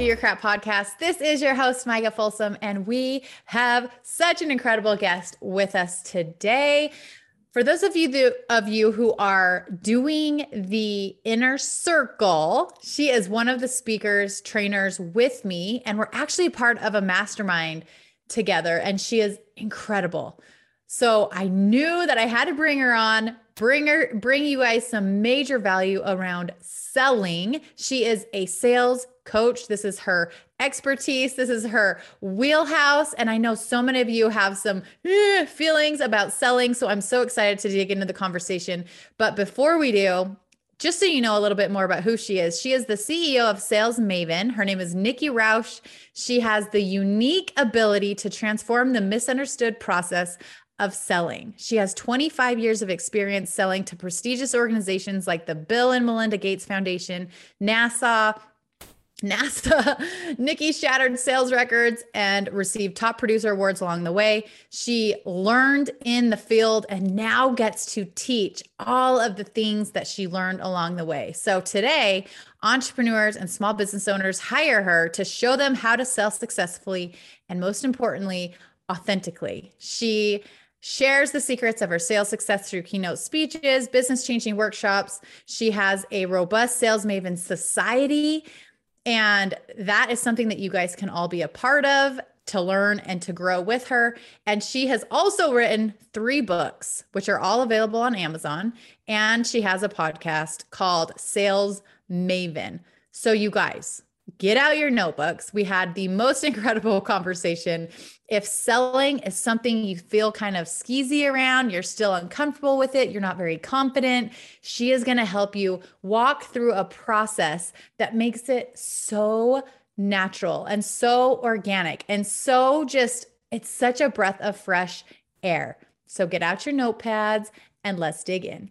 Do Your Crap podcast. This is your host, Micah Folsom, and we have such an incredible guest with us today. For those of you the, of you who are doing the inner circle, she is one of the speakers, trainers with me, and we're actually part of a mastermind together. And she is incredible. So I knew that I had to bring her on, bring her, bring you guys some major value around selling. She is a sales coach. This is her expertise. This is her wheelhouse. And I know so many of you have some eh, feelings about selling. So I'm so excited to dig into the conversation. But before we do, just so you know a little bit more about who she is, she is the CEO of Sales Maven. Her name is Nikki Rausch. She has the unique ability to transform the misunderstood process of selling. She has 25 years of experience selling to prestigious organizations like the Bill and Melinda Gates Foundation, NASA, NASA, Nikki shattered sales records and received top producer awards along the way. She learned in the field and now gets to teach all of the things that she learned along the way. So today, entrepreneurs and small business owners hire her to show them how to sell successfully and, most importantly, authentically. She shares the secrets of her sales success through keynote speeches, business changing workshops. She has a robust sales maven society. And that is something that you guys can all be a part of to learn and to grow with her. And she has also written three books, which are all available on Amazon. And she has a podcast called Sales Maven. So, you guys, get out your notebooks. We had the most incredible conversation. If selling is something you feel kind of skeezy around, you're still uncomfortable with it, you're not very confident, she is going to help you walk through a process that makes it so natural and so organic and so just, it's such a breath of fresh air. So get out your notepads and let's dig in.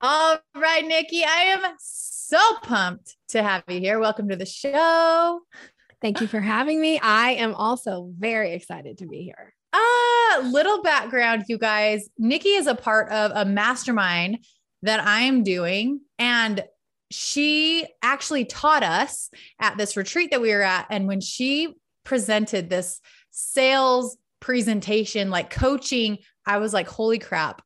All right, Nikki, I am so pumped to have you here. Welcome to the show. Thank you for having me. I am also very excited to be here. Uh, little background, you guys. Nikki is a part of a mastermind that I am doing. And she actually taught us at this retreat that we were at. And when she presented this sales presentation, like coaching, I was like, holy crap,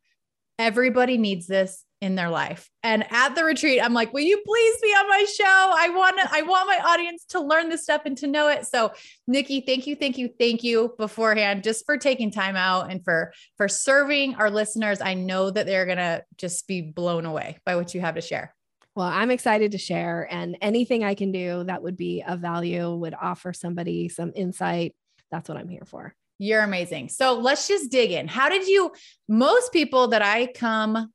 everybody needs this in their life. And at the retreat, I'm like, will you please be on my show? I want to, I want my audience to learn this stuff and to know it. So Nikki, thank you, thank you, thank you beforehand just for taking time out and for for serving our listeners. I know that they're gonna just be blown away by what you have to share. Well, I'm excited to share and anything I can do that would be of value, would offer somebody some insight. That's what I'm here for. You're amazing. So let's just dig in. How did you, most people that I come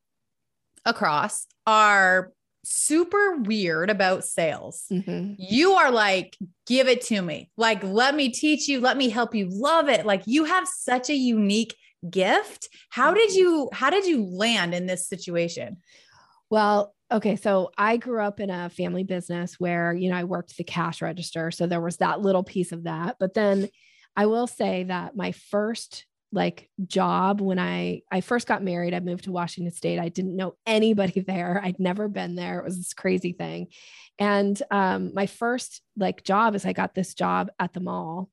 across are super weird about sales. Mhm. You are like, give it to me. Like, let me teach you, let me help you love it. Like, you have such a unique gift. How did you how did you land in this situation? Well, okay. So I grew up in a family business where, you know, I worked the cash register. So there was that little piece of that. But then I will say that my first like job when I I first got married, I moved to Washington State. I didn't know anybody there. I'd never been there. It was this crazy thing. And um, my first like job is I got this job at the mall,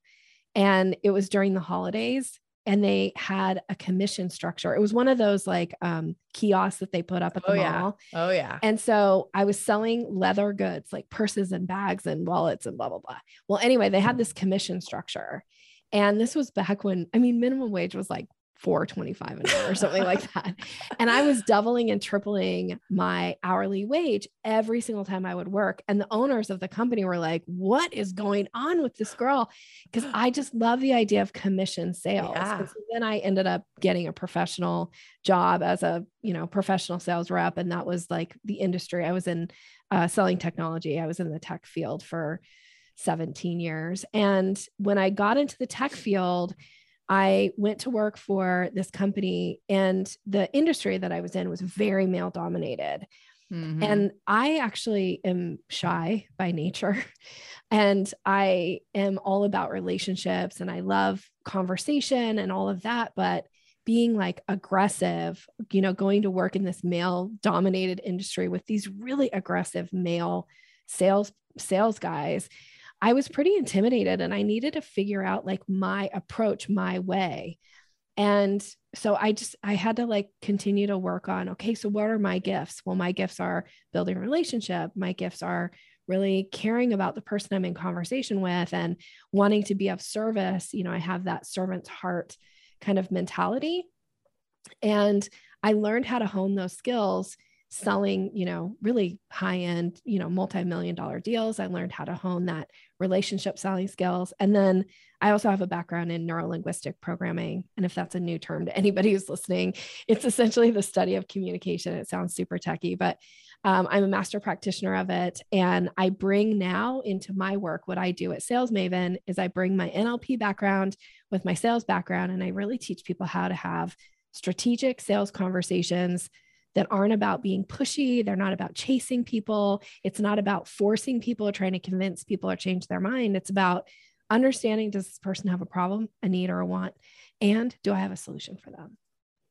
and it was during the holidays. And they had a commission structure. It was one of those like um, kiosks that they put up at the Oh, mall. yeah. Oh yeah. And so I was selling leather goods like purses and bags and wallets and blah, blah, blah. Well, anyway, they had this commission structure. And this was back when, I mean, minimum wage was like 425 an hour or something like that. And I was doubling and tripling my hourly wage every single time I would work. And the owners of the company were like, what is going on with this girl? Because I just love the idea of commission sales. Yeah. So then I ended up getting a professional job as a, you know, professional sales rep. And that was like the industry. I was in uh, selling technology. I was in the tech field for 17 years. And when I got into the tech field, I went to work for this company, and the industry that I was in was very male dominated. Mhm. And I actually am shy by nature. And I am all about relationships and I love conversation and all of that. But being like aggressive, you know, going to work in this male dominated industry with these really aggressive male sales sales guys, I was pretty intimidated and I needed to figure out like my approach, my way. And so I just I had to like continue to work on okay, so what are my gifts? Well, my gifts are building a relationship. My gifts are really caring about the person I'm in conversation with and wanting to be of service. You know, I have that servant's heart kind of mentality. And I learned how to hone those skills selling, you know, really high end, you know, multi-million dollar deals. I learned how to hone that relationship selling skills. And then I also have a background in neurolinguistic programming. And if that's a new term to anybody who's listening, it's essentially the study of communication. It sounds super techy, but um, I'm a master practitioner of it. And I bring now into my work what I do at Sales Maven is I bring my NLP background with my sales background, and I really teach people how to have strategic sales conversations that aren't about being pushy. They're not about chasing people. It's not about forcing people or trying to convince people or change their mind. It's about understanding does this person have a problem, a need, or a want? And do I have a solution for them?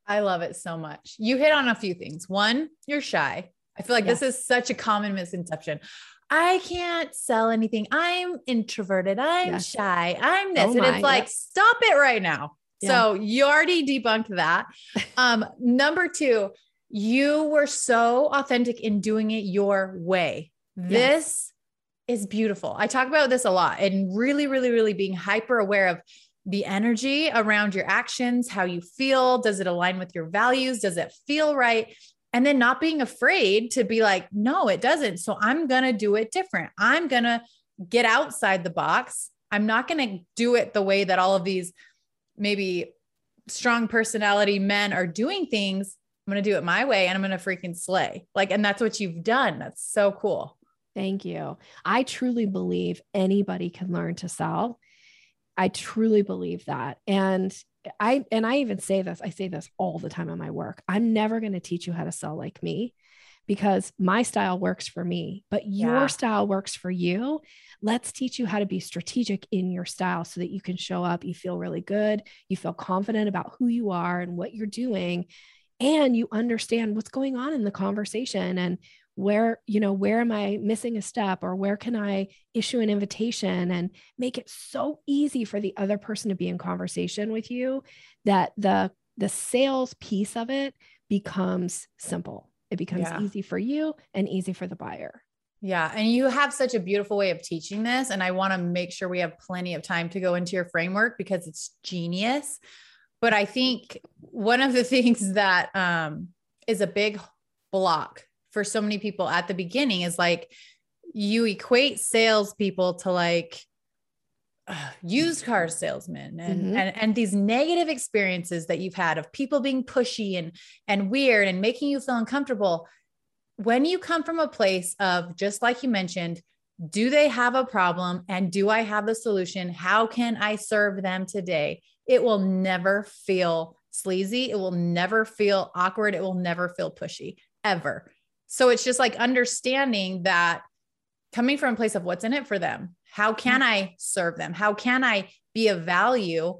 I love it so much. You hit on a few things. One, you're shy. I feel like this is such a common misconception. I can't sell anything. I'm introverted. I'm Yes. shy. I'm this. Oh and it's like, yep. stop it right now. Yeah. So you already debunked that. Um, number two, you were so authentic in doing it your way. This is beautiful. I talk about this a lot and really, really, really being hyper aware of the energy around your actions, how you feel. Does it align with your values? Does it feel right? And then not being afraid to be like, no, it doesn't. So I'm going to do it different. I'm going to get outside the box. I'm not going to do it the way that all of these maybe strong personality men are doing things. I'm going to do it my way and I'm going to freaking slay. Like, and that's what you've done. That's so cool. Thank you. I truly believe anybody can learn to sell. I truly believe that. And I and I even say this, I say this all the time in my work. I'm never going to teach you how to sell like me because my style works for me, but your Yeah. style works for you. Let's teach you how to be strategic in your style so that you can show up, you feel really good, you feel confident about who you are and what you're doing and you understand what's going on in the conversation and where you know where am i missing a step or where can i issue an invitation and make it so easy for the other person to be in conversation with you that the the sales piece of it becomes simple it becomes Yeah. easy for you and easy for the buyer Yeah. And you have such a beautiful way of teaching this. And I want to make sure we have plenty of time to go into your framework because it's genius. But I think one of the things that um, is a big block for so many people at the beginning is like you equate salespeople to like uh, used car salesman and, mm-hmm. and and these negative experiences that you've had of people being pushy and and weird and making you feel uncomfortable. When you come from a place of just like you mentioned do they have a problem and do i have the solution? How can i serve them today it will never feel sleazy it will never feel awkward it will never feel pushy ever so it's just like understanding that coming from a place of what's in it for them how can mm-hmm. I serve them? How can I be of value?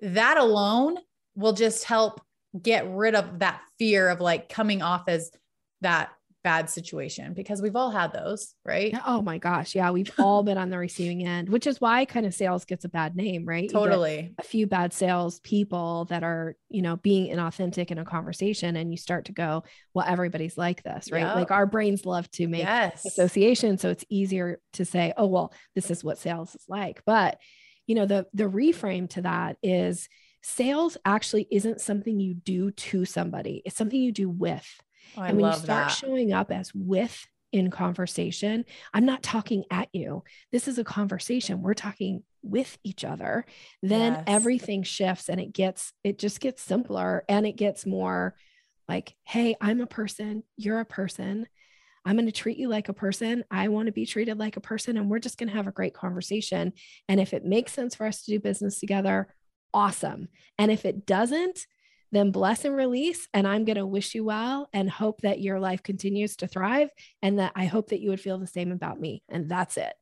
That alone will just help get rid of that fear of like coming off as that bad situation because we've all had those, right? Oh my gosh. Yeah. We've all been on the receiving end, which is why kind of sales gets a bad name, right? Totally. A few bad sales people that are, you know, being inauthentic in a conversation and you start to go, well, everybody's like this, right? Yep. Like our brains love to make yes. association. So it's easier to say, oh, well, this is what sales is like. But, you know, the the reframe to that is sales actually isn't something you do to somebody. It's something you do with. Oh, and when you start that. showing up as with in conversation, I'm not talking at you. This is a conversation. We're talking with each other. Then yes. everything shifts and it gets, it just gets simpler and it gets more like, hey, I'm a person, you're a person. I'm going to treat you like a person. I want to be treated like a person. And we're just going to have a great conversation. And if it makes sense for us to do business together, awesome. And if it doesn't, then bless and release. And I'm going to wish you well and hope that your life continues to thrive. And that I hope that you would feel the same about me. And that's it.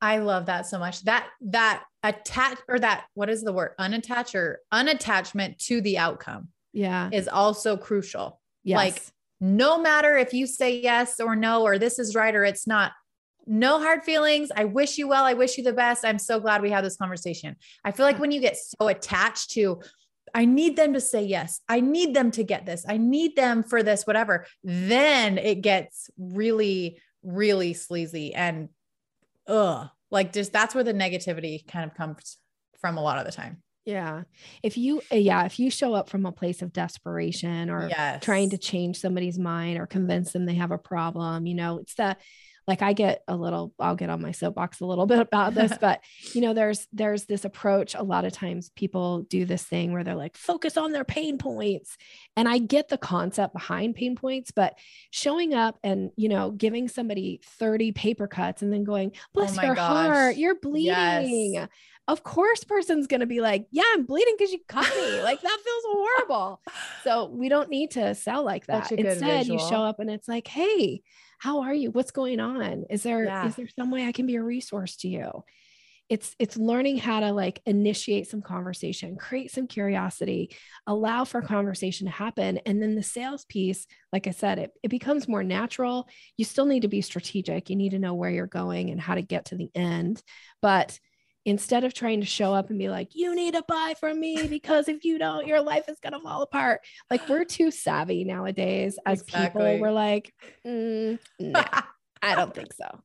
I love that so much. That, that attach or that, what is the word? Unattach or unattachment to the outcome. Yeah. Is also crucial. Yes. Like, no matter if you say yes or no, or this is right or it's not, no hard feelings. I wish you well. I wish you the best. I'm so glad we had this conversation. I feel like when you get so attached to I need them to say yes. I need them to get this. I need them for this, whatever. Then it gets really, really sleazy and ugh. Like just that's where the negativity kind of comes from a lot of the time. Yeah. If you, eh, yeah, if you show up from a place of desperation or yes. trying to change somebody's mind or convince them they have a problem, you know, it's the, like I get a little, I'll get on my soapbox a little bit about this, but you know, there's there's this approach. A lot of times people do this thing where they're like, focus on their pain points. And I get the concept behind pain points, but showing up and you know, giving somebody 30 paper cuts and then going, oh bless oh your gosh. heart, you're bleeding. Yes of course person's going to be like yeah i'm bleeding because you cut me like that feels horrible so we don't need to sell like that instead visual. you show up and it's like hey how are you? What's going on? Is there yeah. is there some way i can be a resource to you? It's it's learning how to like initiate some conversation create some curiosity allow for conversation to happen and then the sales piece like i said it, it becomes more natural. You still need to be strategic. You need to know where you're going and how to get to the end. But instead of trying to show up and be like, you need to buy from me because if you don't, your life is going to fall apart. Like we're too savvy nowadays as exactly. people. We're like, mm, no, I don't think so.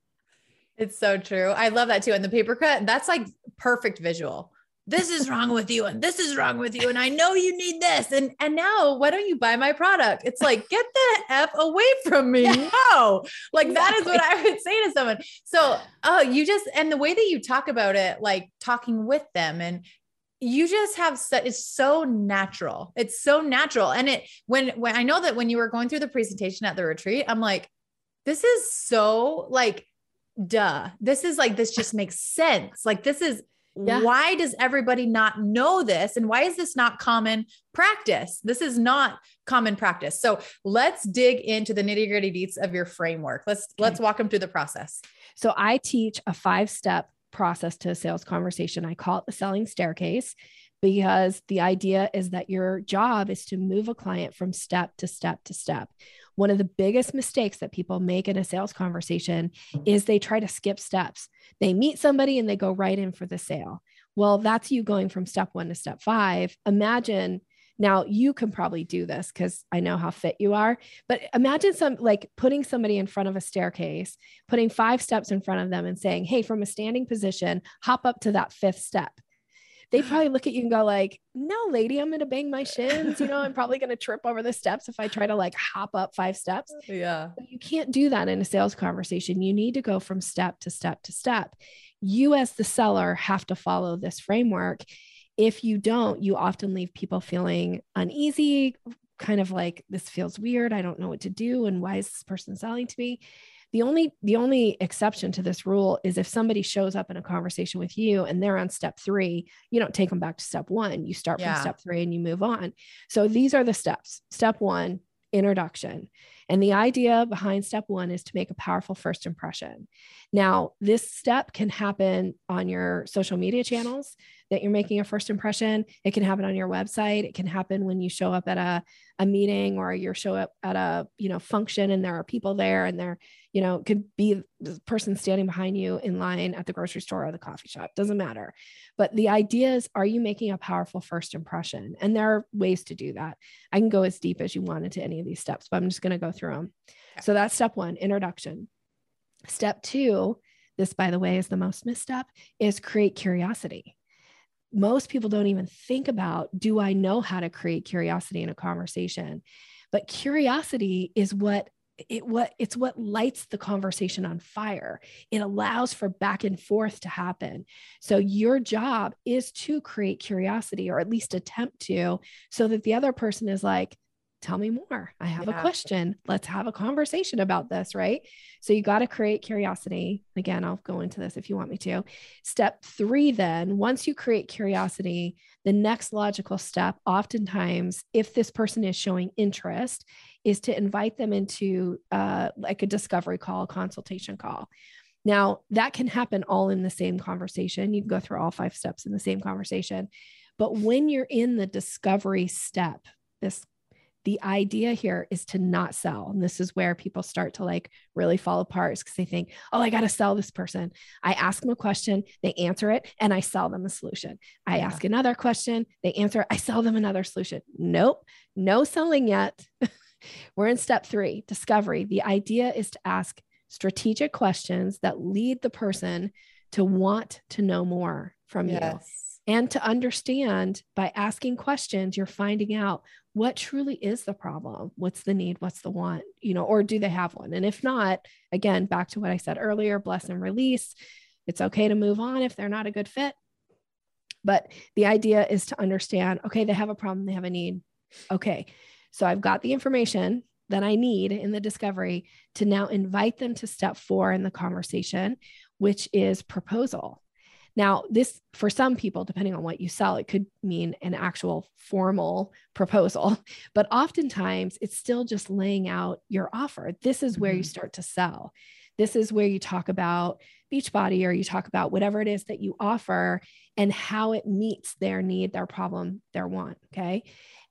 It's so true. I love that too. And the paper cut, that's like perfect visual this is wrong with you and this is wrong with you and i know you need this and and now why don't you buy my product? It's like get the f away from me. Yeah. no. Like exactly. that is what i would say to someone. So oh you just and the way that you talk about it like talking with them and you just have such it's so natural. It's so natural and it when when i know that when you were going through the presentation at the retreat i'm like this is so like duh. This is like this just makes sense. Like this is yeah. Why does everybody not know this? And why is this not common practice? This is not common practice. So let's dig into the nitty gritty deets of your framework. Let's okay. let's walk them through the process. So I teach a five step process to a sales conversation. I call it the selling staircase because the idea is that your job is to move a client from step to step to step. One of the biggest mistakes that people make in a sales conversation is they try to skip steps. They meet somebody and they go right in for the sale. Well, that's you going from step one to step five. Imagine now you can probably do this because I know how fit you are, but imagine some like putting somebody in front of a staircase, putting five steps in front of them and saying, Hey, from a standing position, hop up to that fifth step they probably look at you and go like, "No, lady, I'm going to bang my shins. You know, I'm probably going to trip over the steps if I try to like hop up five steps." Yeah. But you can't do that in a sales conversation. You need to go from step to step to step. You as the seller have to follow this framework. If you don't, you often leave people feeling uneasy, kind of like this feels weird. I don't know what to do and why is this person selling to me? The only the only exception to this rule is if somebody shows up in a conversation with you and they're on step three you don't take them back to step one you start yeah. from step three and you move on so these are the steps step one introduction and the idea behind step one is to make a powerful first impression now this step can happen on your social media channels that you're making a first impression. It can happen on your website. It can happen when you show up at a, a meeting or you show up at a, you know, function and there are people there and they're, you know, it could be the person standing behind you in line at the grocery store or the coffee shop. Doesn't matter. But the idea is, are you making a powerful first impression? And there are ways to do that. I can go as deep as you want into any of these steps, but I'm just going to go through them. So that's step one, introduction. Step two, this, by the way, is the most misstep, is create curiosity most people don't even think about do I know how to create curiosity in a conversation? But curiosity is what it what it's what lights the conversation on fire it allows for back and forth to happen so your job is to create curiosity or at least attempt to so that the other person is like tell me more. I have yeah. a question. Let's have a conversation about this, right? So you got to create curiosity. Again, I'll go into this if you want me to. Step three, then, once you create curiosity, the next logical step, oftentimes, if this person is showing interest, is to invite them into uh, like a discovery call, consultation call. Now, that can happen all in the same conversation. You can go through all five steps in the same conversation. But when you're in the discovery step, this the idea here is to not sell. And this is where people start to like really fall apart because they think, oh, I got to sell this person. I ask them a question, they answer it, and I sell them a solution. I yeah. ask another question, they answer it, I sell them another solution. Nope, no selling yet. We're in step three discovery. The idea is to ask strategic questions that lead the person to want to know more from yes. you and to understand by asking questions you're finding out what truly is the problem. What's the need? What's the want? You know or do they have one? And if not again back to what i said earlier bless and release. It's okay to move on if they're not a good fit. But the idea is to understand okay they have a problem they have a need. Okay so i've got the information that i need in the discovery to now invite them to step four in the conversation which is proposal now, this for some people, depending on what you sell, it could mean an actual formal proposal, but oftentimes it's still just laying out your offer. This is where mm-hmm. you start to sell. This is where you talk about Beachbody or you talk about whatever it is that you offer and how it meets their need, their problem, their want. Okay.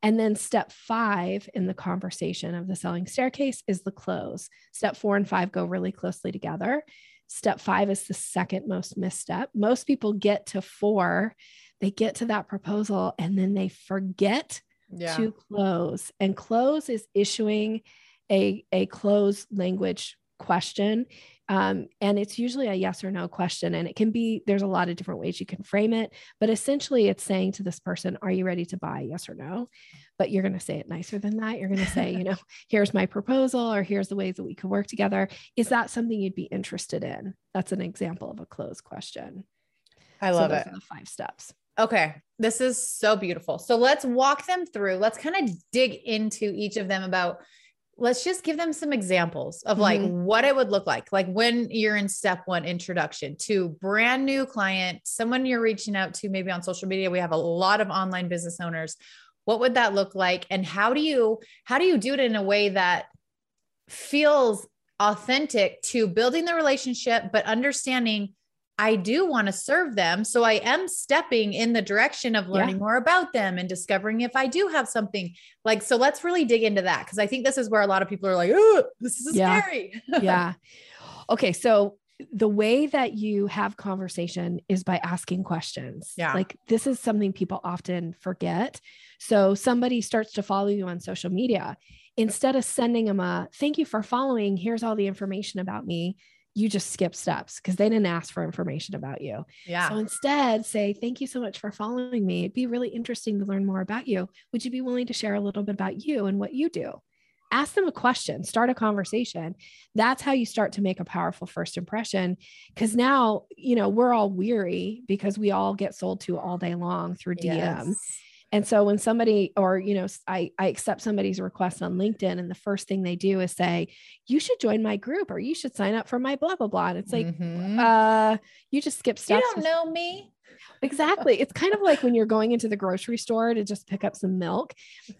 And then step five in the conversation of the selling staircase is the close. Step four and five go really closely together. Step five is the second most misstep. Most people get to four, they get to that proposal and then they forget yeah. to close. And close is issuing a, a close language question. Um, and it's usually a yes or no question. And it can be, there's a lot of different ways you can frame it. But essentially, it's saying to this person, Are you ready to buy? Yes or no? But you're going to say it nicer than that. You're going to say, You know, here's my proposal, or here's the ways that we could work together. Is that something you'd be interested in? That's an example of a closed question. I love so it. the five steps. Okay. This is so beautiful. So let's walk them through. Let's kind of dig into each of them about let's just give them some examples of like mm-hmm. what it would look like like when you're in step one introduction to brand new client someone you're reaching out to maybe on social media. We have a lot of online business owners. What would that look like? And how do you how do you do it in a way that feels authentic to building the relationship but understanding I do want to serve them. So I am stepping in the direction of learning yeah. more about them and discovering if I do have something like, so let's really dig into that. Cause I think this is where a lot of people are like, oh, this is yeah. scary. yeah. Okay. So the way that you have conversation is by asking questions. Yeah. Like this is something people often forget. So somebody starts to follow you on social media. Instead of sending them a thank you for following, here's all the information about me you just skip steps because they didn't ask for information about you. Yeah. So instead, say, Thank you so much for following me. It'd be really interesting to learn more about you. Would you be willing to share a little bit about you and what you do? Ask them a question, start a conversation. That's how you start to make a powerful first impression. Because now, you know, we're all weary because we all get sold to all day long through DM. Yes. And so when somebody, or, you know, I, I accept somebody's request on LinkedIn and the first thing they do is say, you should join my group or you should sign up for my blah, blah, blah. And it's like, Mhm. uh, you just skip steps. you don't know me. Exactly. It's kind of like when you're going into the grocery store to just pick up some milk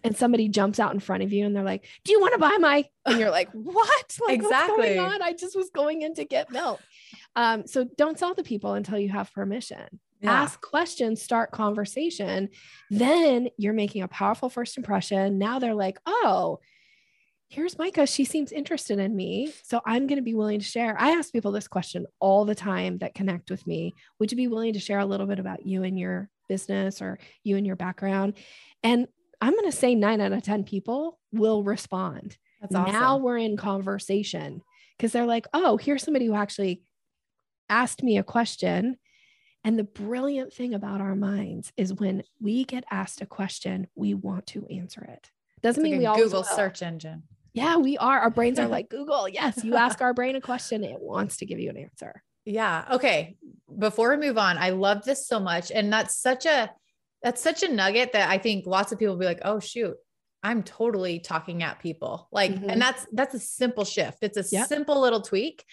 and somebody jumps out in front of you and they're like, do you want to buy my, and you're like, what? Like, Exactly. what's going on? I just was going in to get milk. Um, so don't sell to people until you have permission Yeah. ask questions, start conversation, then you're making a powerful first impression. Now they're like, oh, here's Micah. She seems interested in me. So I'm going to be willing to share. I ask people this question all the time that connect with me. Would you be willing to share a little bit about you and your business or you and your background? And I'm going to say nine out of 10 people will respond. That's awesome. Now we're in conversation because they're like, oh, here's somebody who actually asked me a question. And the brilliant thing about our minds is when we get asked a question, we want to answer it. Doesn't It's mean like we Google search engine. Yeah, we are. Our brains are like Google. Yes, you ask our brain a question, it wants to give you an answer. Yeah. Okay. Before we move on, I love this so much. And that's such a that's such a nugget that I think lots of people will be like, oh shoot, I'm totally talking at people. Like, Mhm. and that's that's a simple shift. It's a Yep. simple little tweak.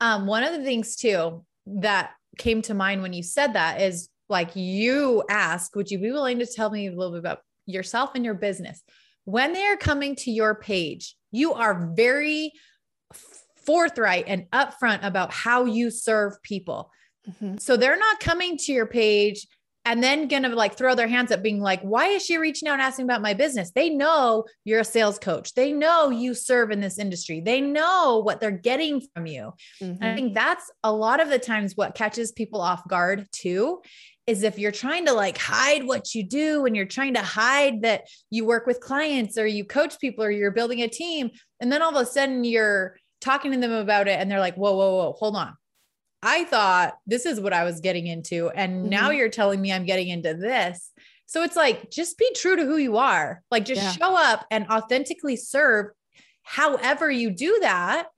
Um, one of the things too that came to mind when you said that is like you ask, would you be willing to tell me a little bit about yourself and your business? When they are coming to your page, you are very forthright and upfront about how you serve people. Mhm. So they're not coming to your page and then gonna like throw their hands up being like, why is she reaching out and asking about my business? They know you're a sales coach. They know you serve in this industry. They know what they're getting from you. And I mm-hmm. think that's a lot of the times what catches people off guard too is if you're trying to like hide what you do and you're trying to hide that you work with clients or you coach people or you're building a team and then all of a sudden you're talking to them about it and they're like whoa whoa whoa hold on i thought this is what i was getting into and now Mhm. you're telling me i'm getting into this so it's like just be true to who you are like just Yeah. show up and authentically serve however you do that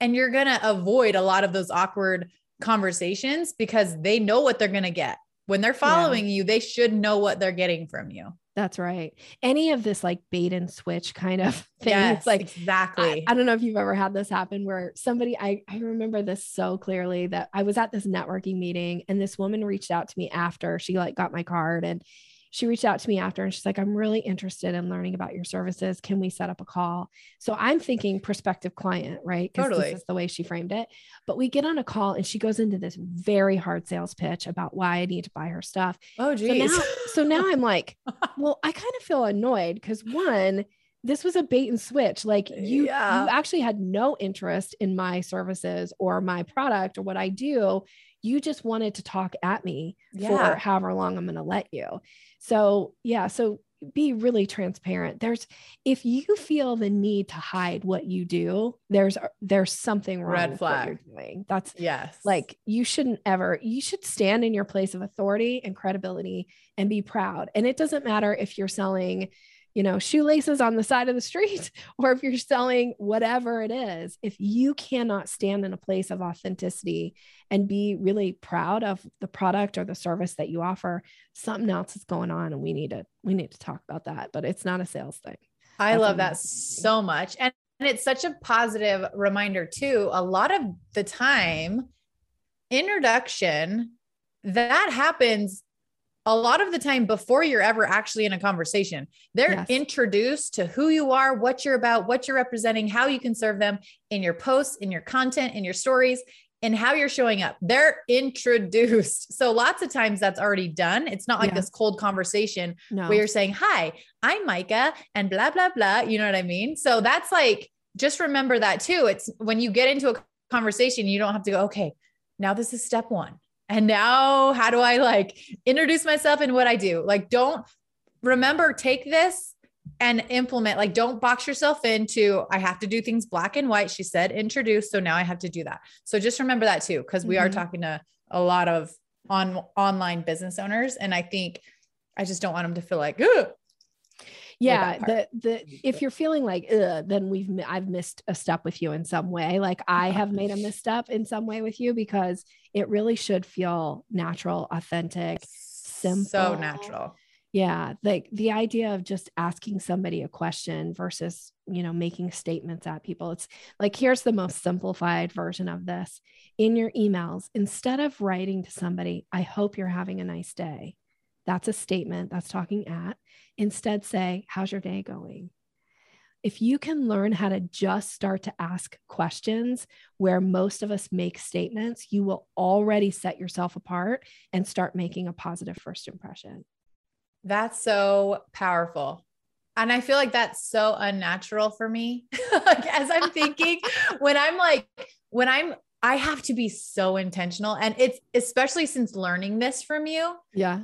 and you're going to avoid a lot of those awkward conversations because they know what they're going to get when they're following you they should know what they're getting from you That's right. Any of this like bait and switch kind of thing. yes It's like exactly I, I don't know if you've ever had this happen where somebody I, I remember this so clearly that I was at this networking meeting and this woman reached out to me after she like got my card and she reached out to me after and she's like, I'm really interested in learning about your services. Can we set up a call? So I'm thinking prospective client, right? Because Totally. this is the way she framed it. But we get on a call and she goes into this very hard sales pitch about why I need to buy her stuff. oh So now, so now I'm like, well, I kind of feel annoyed because one, this was a bait and switch. Like you, Yeah. you actually had no interest in my services or my product or what I do. You just wanted to talk at me Yeah. for however long I'm going to let you. So yeah, so be really transparent. There's if you feel the need to hide what you do, there's there's something wrong Red with what flag. you're doing. That's yes like you shouldn't ever you should stand in your place of authority and credibility and be proud and it doesn't matter if you're selling you know shoelaces on the side of the street or if you're selling whatever it is if you cannot stand in a place of authenticity and be really proud of the product or the service that you offer something else is going on and we need to we need to talk about that but it's not a sales thing I That's love that so much. And, and it's such a positive reminder, too. A lot of the time, introduction that happens a lot of the time before you're ever actually in a conversation. They're Yes. introduced to who you are, what you're about, what you're representing, how you can serve them in your posts, in your content, in your stories, and how you're showing up. They're introduced. So lots of times that's already done. It's not like Yeah. this cold conversation no where you're saying, Hi, I'm Micah, and blah, blah, blah. You know what I mean? So that's like, just remember that too. It's when you get into a conversation, you don't have to go, Okay, now this is step one. And now how do I like introduce myself and what I do? Like, don't remember, take this and implement like don't box yourself into i have to do things black and white she said introduce so now i have to do that so just remember that too because we mm-hmm. are talking to a lot of on online business owners and i think i just don't want them to feel like! Yeah the the if you're feeling like then we've i've missed a step with you in some way like i have made a misstep in some way with you because it really should feel natural authentic simple so natural yeah, like the idea of just asking somebody a question versus, you know, making statements at people. It's like here's the most simplified version of this. In your emails, instead of writing to somebody, I hope you're having a nice day. That's a statement that's talking at. Instead, say, How's your day going? If you can learn how to just start to ask questions where most of us make statements, you will already set yourself apart and start making a positive first impression. That's so powerful. And I feel like that's so unnatural for me. like as I'm thinking, when I'm like, when I'm, I have to be so intentional. And it's especially since learning this from you. Yeah.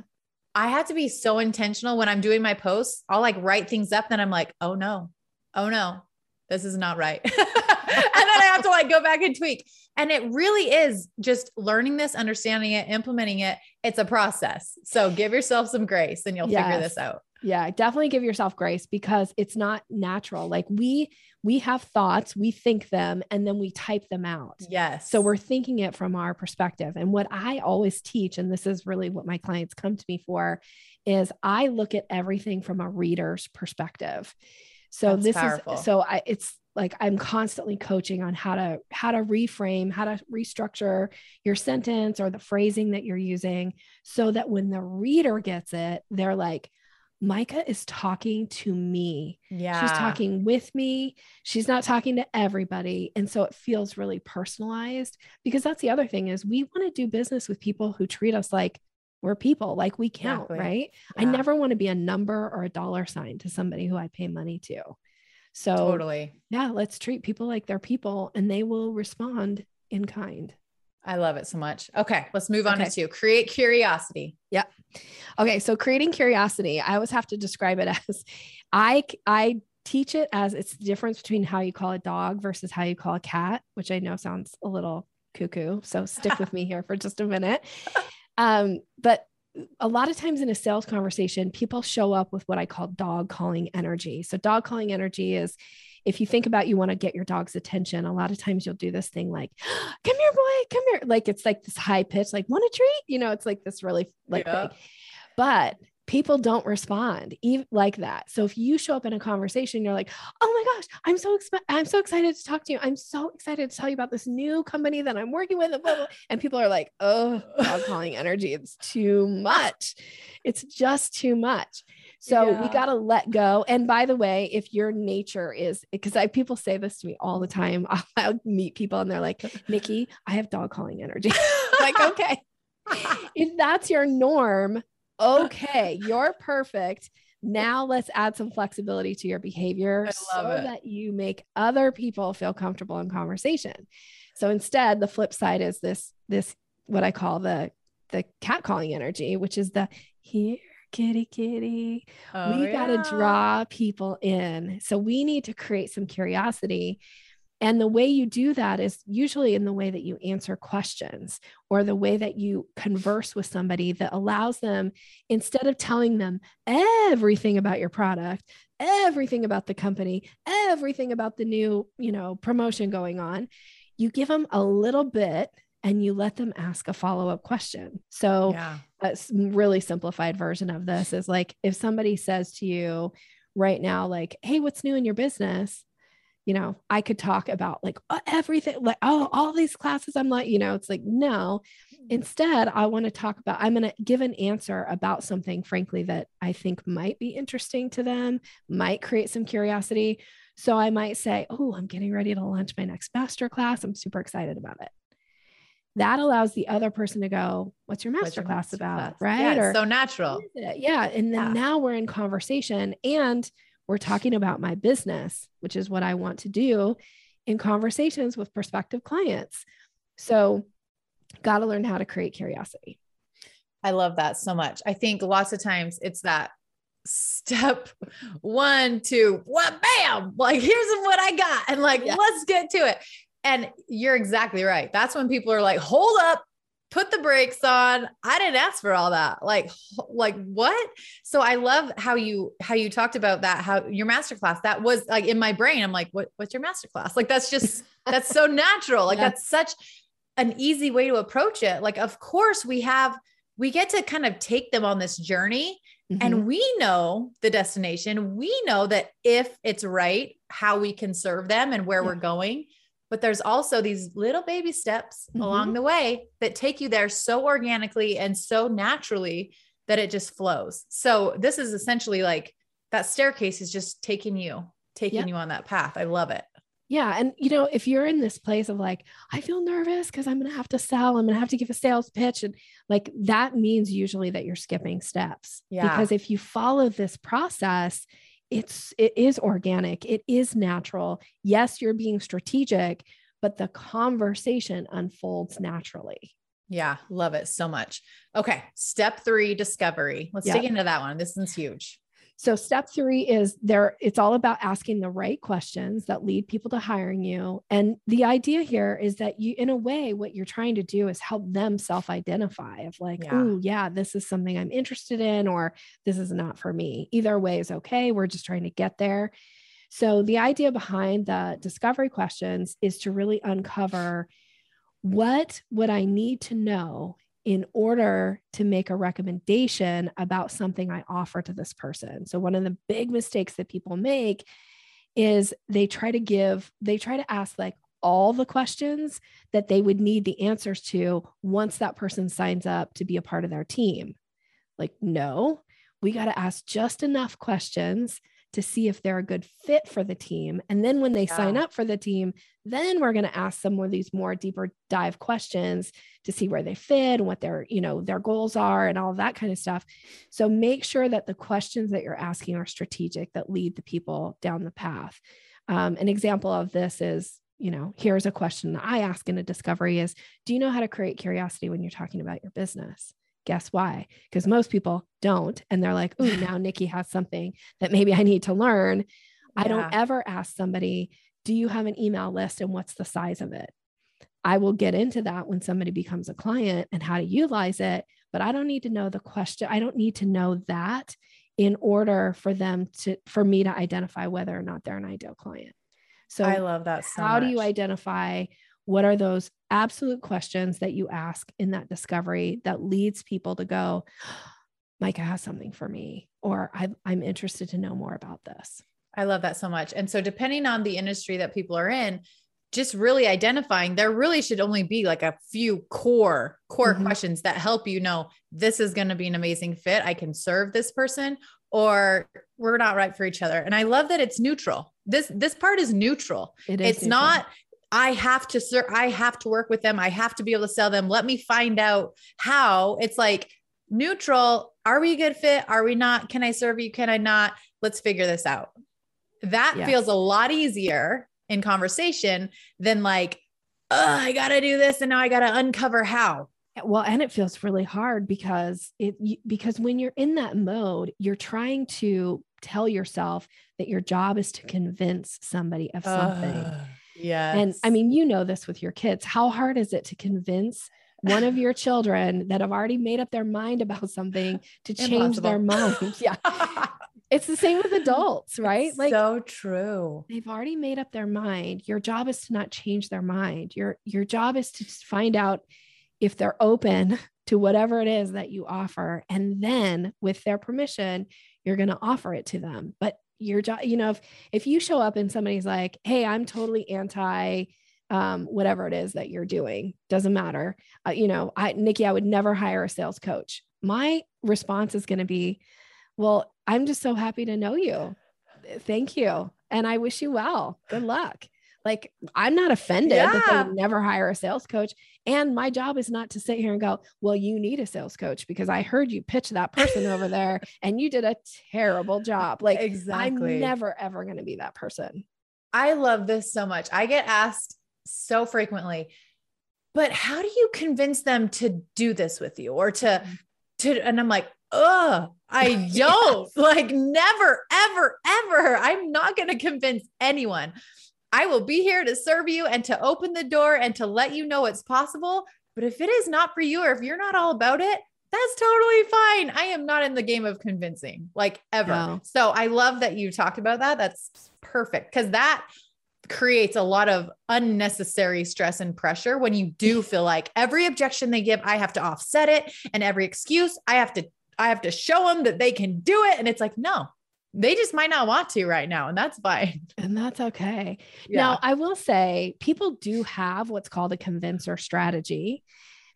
I have to be so intentional when I'm doing my posts. I'll like write things up, then I'm like, oh no, oh no, this is not right. and then I have to like go back and tweak. And it really is just learning this, understanding it, implementing it. It's a process. So give yourself some grace and you'll yes. figure this out. Yeah, definitely give yourself grace because it's not natural. Like we we have thoughts, we think them and then we type them out. Yes. So we're thinking it from our perspective. And what I always teach and this is really what my clients come to me for is I look at everything from a reader's perspective. So That's this powerful. is so I it's like i'm constantly coaching on how to how to reframe how to restructure your sentence or the phrasing that you're using so that when the reader gets it they're like Micah is talking to me. Yeah. She's talking with me. She's not talking to everybody. And so it feels really personalized because that's the other thing is we want to do business with people who treat us like we're people, like we count, exactly. right? Yeah. I never want to be a number or a dollar sign to somebody who I pay money to. So, totally. Yeah, let's treat people like they're people and they will respond in kind. I love it so much. Okay, let's move on okay. to create curiosity. Yeah. Okay, so creating curiosity, I always have to describe it as I I teach it as it's the difference between how you call a dog versus how you call a cat, which I know sounds a little cuckoo. So stick with me here for just a minute. Um, but a lot of times in a sales conversation, people show up with what I call dog calling energy. So, dog calling energy is if you think about you want to get your dog's attention, a lot of times you'll do this thing like, come here, boy, come here. Like it's like this high pitch, like, want a treat? You know, it's like this really like yeah. thing. But people don't respond even like that. So if you show up in a conversation, you're like, "Oh my gosh, I'm so exp- I'm so excited to talk to you. I'm so excited to tell you about this new company that I'm working with." And people are like, "Oh, dog calling energy. It's too much. It's just too much." So yeah. we got to let go. And by the way, if your nature is because I people say this to me all the time, I'll, I'll meet people and they're like, "Nikki, I have dog calling energy." like, okay. if that's your norm, okay, you're perfect. Now let's add some flexibility to your behavior so it. that you make other people feel comfortable in conversation. So instead, the flip side is this this what I call the the cat calling energy, which is the here kitty kitty. Oh, we yeah. got to draw people in. So we need to create some curiosity and the way you do that is usually in the way that you answer questions or the way that you converse with somebody that allows them, instead of telling them everything about your product, everything about the company, everything about the new, you know, promotion going on, you give them a little bit and you let them ask a follow-up question. So yeah. a really simplified version of this is like if somebody says to you right now, like, hey, what's new in your business? you know, I could talk about like uh, everything, like, oh, all these classes. I'm like, you know, it's like, no. Mm-hmm. Instead, I want to talk about, I'm going to give an answer about something, frankly, that I think might be interesting to them, might create some curiosity. So I might say, oh, I'm getting ready to launch my next master class. I'm super excited about it. That allows the other person to go, what's your master class about? Right. Yeah, or, so natural. Yeah. And then yeah. now we're in conversation and we're talking about my business, which is what I want to do in conversations with prospective clients. So, got to learn how to create curiosity. I love that so much. I think lots of times it's that step one, two, what, bam, like here's what I got. And like, yeah. let's get to it. And you're exactly right. That's when people are like, hold up, put the brakes on. I didn't ask for all that. Like, like what? So I love how you, how you talked about that, how your masterclass, that was like in my brain. I'm like, what, what's your masterclass? Like, that's just, that's so natural. Like yeah. that's such an easy way to approach it. Like, of course we have, we get to kind of take them on this journey mm-hmm. and we know the destination. We know that if it's right, how we can serve them and where yeah. we're going. But there's also these little baby steps mm-hmm. along the way that take you there so organically and so naturally that it just flows. So this is essentially like that staircase is just taking you, taking you on that path. I love it. Yeah. And, you know, if you're in this place of like, I feel nervous because I'm going to have to sell, I'm going to have to give a sales pitch. And like that means usually that you're skipping steps. Yeah. Because if you follow this process, it's, it is organic, it is natural. Yes, you're being strategic, but the conversation unfolds naturally. Yeah. Love it so much. Okay. Step three discovery. Let's yep. dig into that one. This is huge. So step three is there, it's all about asking the right questions that lead people to hiring you. And the idea here is that you, in a way, what you're trying to do is help them self-identify of like, yeah. oh yeah, this is something I'm interested in, or this is not for me. Either way is okay. We're just trying to get there. So the idea behind the discovery questions is to really uncover what would I need to know in order to make a recommendation about something I offer to this person. So, one of the big mistakes that people make is they try to give, they try to ask like all the questions that they would need the answers to once that person signs up to be a part of their team. Like, no, we got to ask just enough questions to see if they're a good fit for the team. And then when they yeah. sign up for the team, then we're going to ask some more of these more deeper dive questions to see where they fit and what their, you know, their goals are and all that kind of stuff. So make sure that the questions that you're asking are strategic that lead the people down the path. Um, an example of this is, you know, here's a question that I ask in a discovery is, do you know how to create curiosity when you're talking about your business? Guess why? Because most people don't. And they're like, oh, now Nikki has something that maybe I need to learn. Yeah. I don't ever ask somebody, do you have an email list and what's the size of it? I will get into that when somebody becomes a client and how to utilize it, but I don't need to know the question. I don't need to know that in order for them to for me to identify whether or not they're an ideal client. So I love that. So how much. do you identify what are those absolute questions that you ask in that discovery that leads people to go, Micah has something for me, or I'm interested to know more about this. I love that so much. And so, depending on the industry that people are in, just really identifying there really should only be like a few core core mm-hmm. questions that help you know this is going to be an amazing fit i can serve this person or we're not right for each other and i love that it's neutral this this part is neutral it is it's neutral. not I have to sir, I have to work with them. I have to be able to sell them. Let me find out how. It's like neutral. Are we a good fit? Are we not? Can I serve you? Can I not? Let's figure this out. That yes. feels a lot easier in conversation than like, I got to do this and now I got to uncover how. Well, and it feels really hard because it because when you're in that mode, you're trying to tell yourself that your job is to convince somebody of something. Uh yeah. And I mean, you know this with your kids. How hard is it to convince one of your children that have already made up their mind about something to change Impossible. their mind? Yeah. it's the same with adults, right? It's like so true. They've already made up their mind. Your job is to not change their mind. Your your job is to find out if they're open to whatever it is that you offer and then with their permission, you're going to offer it to them. But your job you know if if you show up and somebody's like hey i'm totally anti um, whatever it is that you're doing doesn't matter uh, you know i nikki i would never hire a sales coach. My response is going to be well i'm just so happy to know you. Thank you and i wish you well. Good luck like I'm not offended yeah. that they never hire a sales coach. And my job is not to sit here and go, well, you need a sales coach because I heard you pitch that person over there and you did a terrible job. Like exactly. I'm never ever going to be that person. I love this so much. I get asked so frequently, but how do you convince them to do this with you or to mm-hmm. to and I'm like, ugh, I don't like never, ever, ever. I'm not going to convince anyone. I will be here to serve you and to open the door and to let you know it's possible. But if it is not for you or if you're not all about it, that's totally fine. I am not in the game of convincing, like ever. No. So I love that you talked about that. That's perfect because that creates a lot of unnecessary stress and pressure when you do feel like every objection they give, I have to offset it, and every excuse, I have to I have to show them that they can do it. And it's like, no, they just might not want to right now. And that's fine. And that's okay. Yeah. Now, I will say people do have what's called a convincer strategy.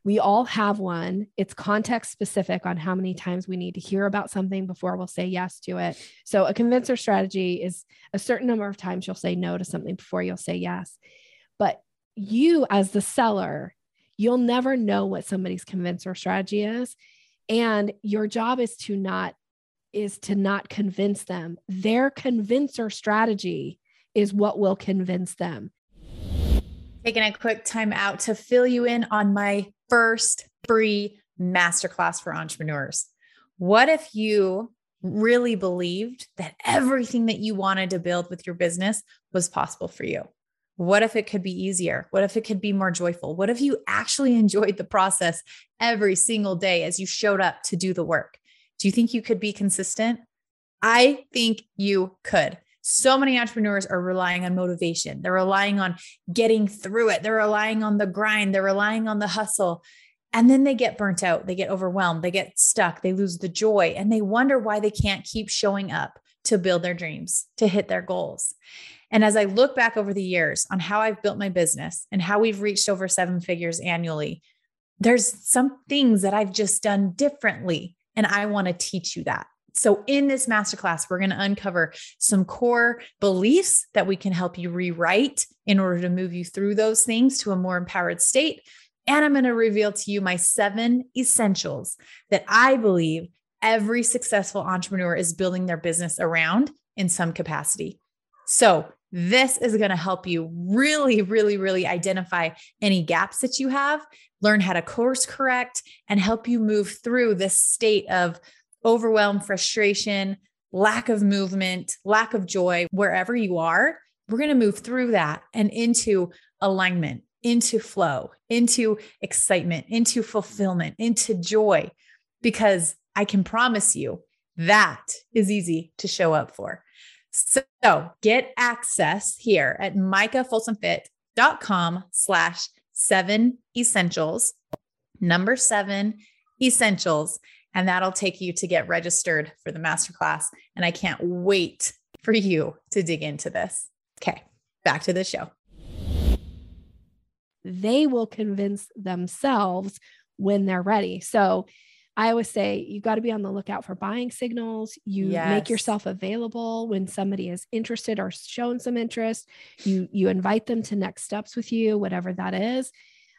We all have one. It's context specific on how many times we need to hear about something before we'll say yes to it. So, a convincer strategy is a certain number of times you'll say no to something before you'll say yes. But you, as the seller, you'll never know what somebody's convincer strategy is. And your job is to not is to not convince them. Their convincer strategy is what will convince them. Taking a quick time out to fill you in on my first free masterclass for entrepreneurs. What if you really believed that everything that you wanted to build with your business was possible for you? What if it could be easier? What if it could be more joyful? What if you actually enjoyed the process every single day as you showed up to do the work? Do you think you could be consistent? I think you could. So many entrepreneurs are relying on motivation. They're relying on getting through it. They're relying on the grind. They're relying on the hustle. And then they get burnt out. They get overwhelmed. They get stuck. They lose the joy and they wonder why they can't keep showing up to build their dreams, to hit their goals. And as I look back over the years on how I've built my business and how we've reached over seven figures annually, there's some things that I've just done differently and I want to teach you that. So, in this masterclass, we're going to uncover some core beliefs that we can help you rewrite in order to move you through those things to a more empowered state. And I'm going to reveal to you my seven essentials that I believe every successful entrepreneur is building their business around in some capacity. So, this is going to help you really, really, really identify any gaps that you have, learn how to course correct, and help you move through this state of overwhelm, frustration, lack of movement, lack of joy, wherever you are. We're going to move through that and into alignment, into flow, into excitement, into fulfillment, into joy, because I can promise you that is easy to show up for. So get access here at micahfolsomfit.com slash seven essentials, number seven essentials. And that'll take you to get registered for the masterclass. And I can't wait for you to dig into this. Okay, back to the show. They will convince themselves when they're ready. So I always say you got to be on the lookout for buying signals. You yes. make yourself available when somebody is interested or shown some interest. You you invite them to next steps with you, whatever that is.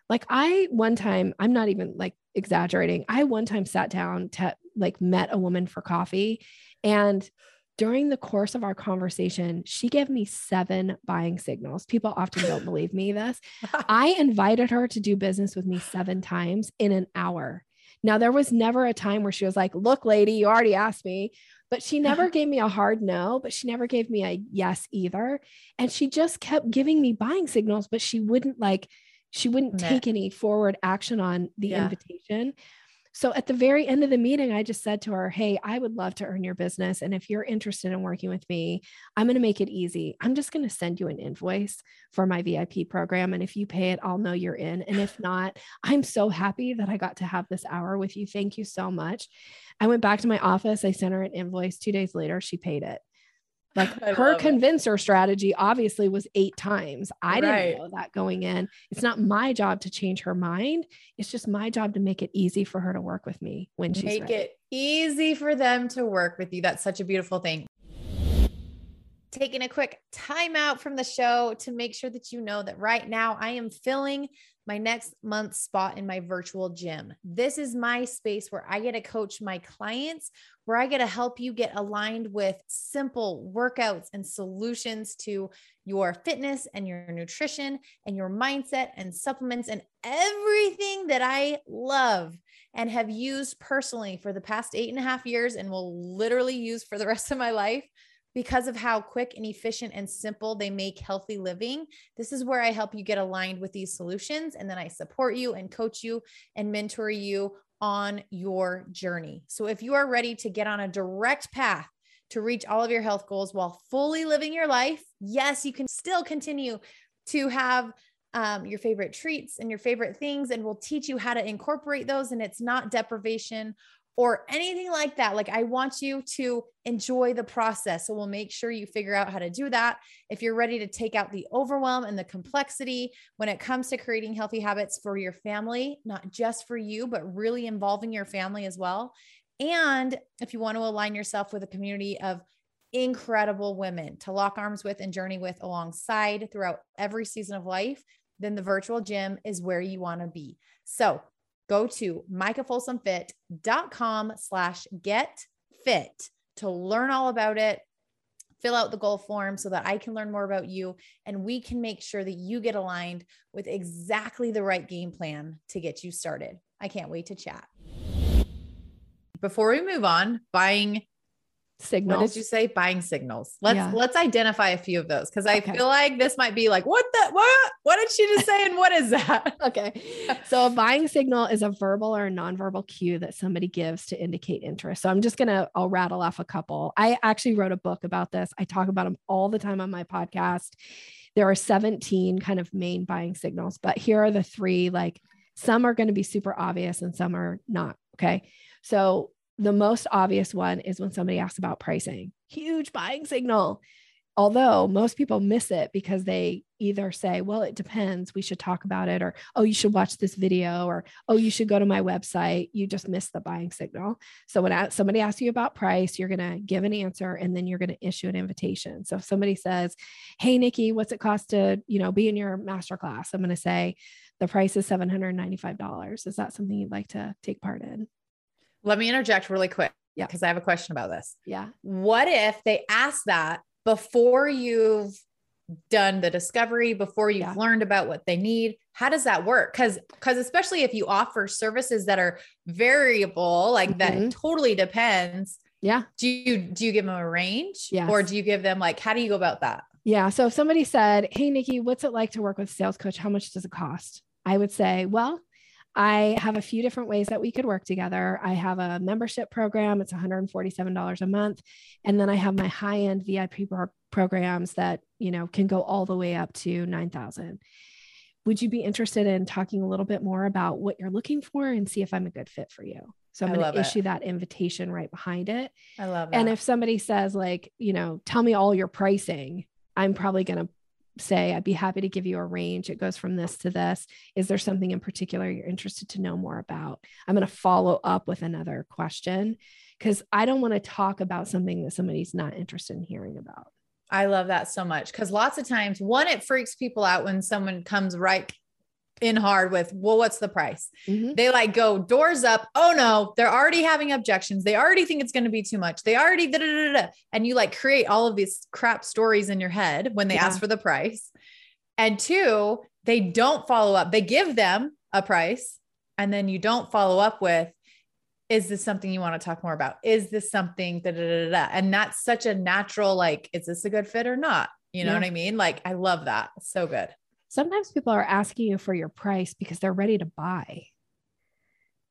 Like I one time, I'm not even like exaggerating. I one time sat down to like met a woman for coffee and during the course of our conversation, she gave me seven buying signals. People often don't believe me this. I invited her to do business with me seven times in an hour. Now, there was never a time where she was like, Look, lady, you already asked me. But she uh-huh. never gave me a hard no, but she never gave me a yes either. And she just kept giving me buying signals, but she wouldn't like, she wouldn't take any forward action on the yeah. invitation. So at the very end of the meeting, I just said to her, Hey, I would love to earn your business. And if you're interested in working with me, I'm going to make it easy. I'm just going to send you an invoice for my VIP program. And if you pay it, I'll know you're in. And if not, I'm so happy that I got to have this hour with you. Thank you so much. I went back to my office. I sent her an invoice. Two days later, she paid it. Like her convincer strategy obviously was eight times. I didn't know that going in. It's not my job to change her mind. It's just my job to make it easy for her to work with me when she's make ready. it easy for them to work with you. That's such a beautiful thing. Taking a quick time out from the show to make sure that you know that right now I am filling my next month's spot in my virtual gym. This is my space where I get to coach my clients, where I get to help you get aligned with simple workouts and solutions to your fitness and your nutrition and your mindset and supplements and everything that I love and have used personally for the past eight and a half years and will literally use for the rest of my life because of how quick and efficient and simple they make healthy living. This is where I help you get aligned with these solutions. And then I support you and coach you and mentor you on your journey. So if you are ready to get on a direct path to reach all of your health goals while fully living your life, yes, you can still continue to have um, your favorite treats and your favorite things, and we'll teach you how to incorporate those. And it's not deprivation or anything like that. Like, I want you to enjoy the process. So, we'll make sure you figure out how to do that. If you're ready to take out the overwhelm and the complexity when it comes to creating healthy habits for your family, not just for you, but really involving your family as well. And if you want to align yourself with a community of incredible women to lock arms with and journey with alongside throughout every season of life, then the virtual gym is where you want to be. So go to micahfolsomfit.com slash get fit to learn all about it fill out the goal form so that I can learn more about you and we can make sure that you get aligned with exactly the right game plan to get you started. I can't wait to chat. Before we move on, buying signals. What did you say? Buying signals. Let's yeah. let's identify a few of those because I okay. feel like this might be like, what the what? What did she just say? And what is that? okay. So a buying signal is a verbal or a nonverbal cue that somebody gives to indicate interest. So I'm just gonna I'll rattle off a couple. I actually wrote a book about this. I talk about them all the time on my podcast. There are 17 kind of main buying signals, but here are the three like some are going to be super obvious and some are not. Okay. So the most obvious one is when somebody asks about pricing, huge buying signal. Although most people miss it because they either say, well, it depends, we should talk about it, or oh, you should watch this video, or oh, you should go to my website. You just missed the buying signal. So when somebody asks you about price, you're going to give an answer and then you're going to issue an invitation. So if somebody says, hey, Nikki, what's it cost to, you know, be in your masterclass? I'm going to say, the price is $795. Is that something you'd like to take part in? Let me interject really quick. Yeah. Because I have a question about this. Yeah. What if they ask that before you've done the discovery, before you've yeah. learned about what they need? How does that work? Because because especially if you offer services that are variable, like mm-hmm. that totally depends. Yeah. Do you do you give them a range? Yeah. Or do you give them like how do you go about that? Yeah. So if somebody said, Hey Nikki, what's it like to work with sales coach? How much does it cost? I would say, well, I have a few different ways that we could work together. I have a membership program, it's $147 a month. And then I have my high end VIP pro- programs that, you know, can go all the way up to 9,000. Would you be interested in talking a little bit more about what you're looking for and see if I'm a good fit for you? So I'm going to issue it. that invitation right behind it. I love it. And if somebody says, like, you know, tell me all your pricing, I'm probably going to say, I'd be happy to give you a range. It goes from this to this. Is there something in particular you're interested to know more about? I'm going to follow up with another question because I don't want to talk about something that somebody's not interested in hearing about. I love that so much because lots of times, one, it freaks people out when someone comes right in hard with, well, what's the price? Mm-hmm. They like go doors up. Oh no, they're already having objections. They already think it's going to be too much. They already, da, da, da, and you like create all of these crap stories in your head when they yeah. ask for the price. And two, they don't follow up. They give them a price and then you don't follow up with, is this something you want to talk more about? Is this something da, da, da, da, And that's such a natural, like, is this a good fit or not? You know yeah. what I mean? Like, I love that. It's so good sometimes people are asking you for your price because they're ready to buy.